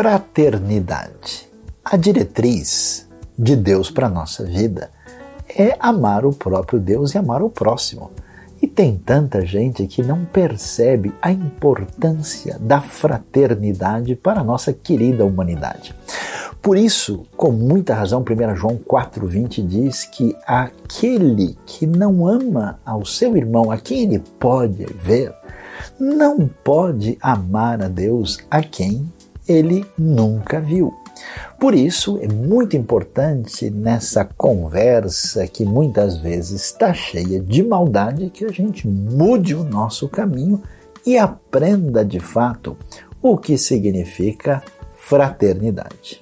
Fraternidade. A diretriz de Deus para a nossa vida é amar o próprio Deus e amar o próximo. E tem tanta gente que não percebe a importância da fraternidade para a nossa querida humanidade. Por isso, com muita razão, 1 João 4,20 diz que aquele que não ama ao seu irmão, a quem ele pode ver, não pode amar a Deus a quem ele nunca viu. Por isso, é muito importante nessa conversa que muitas vezes está cheia de maldade que a gente mude o nosso caminho e aprenda de fato o que significa fraternidade.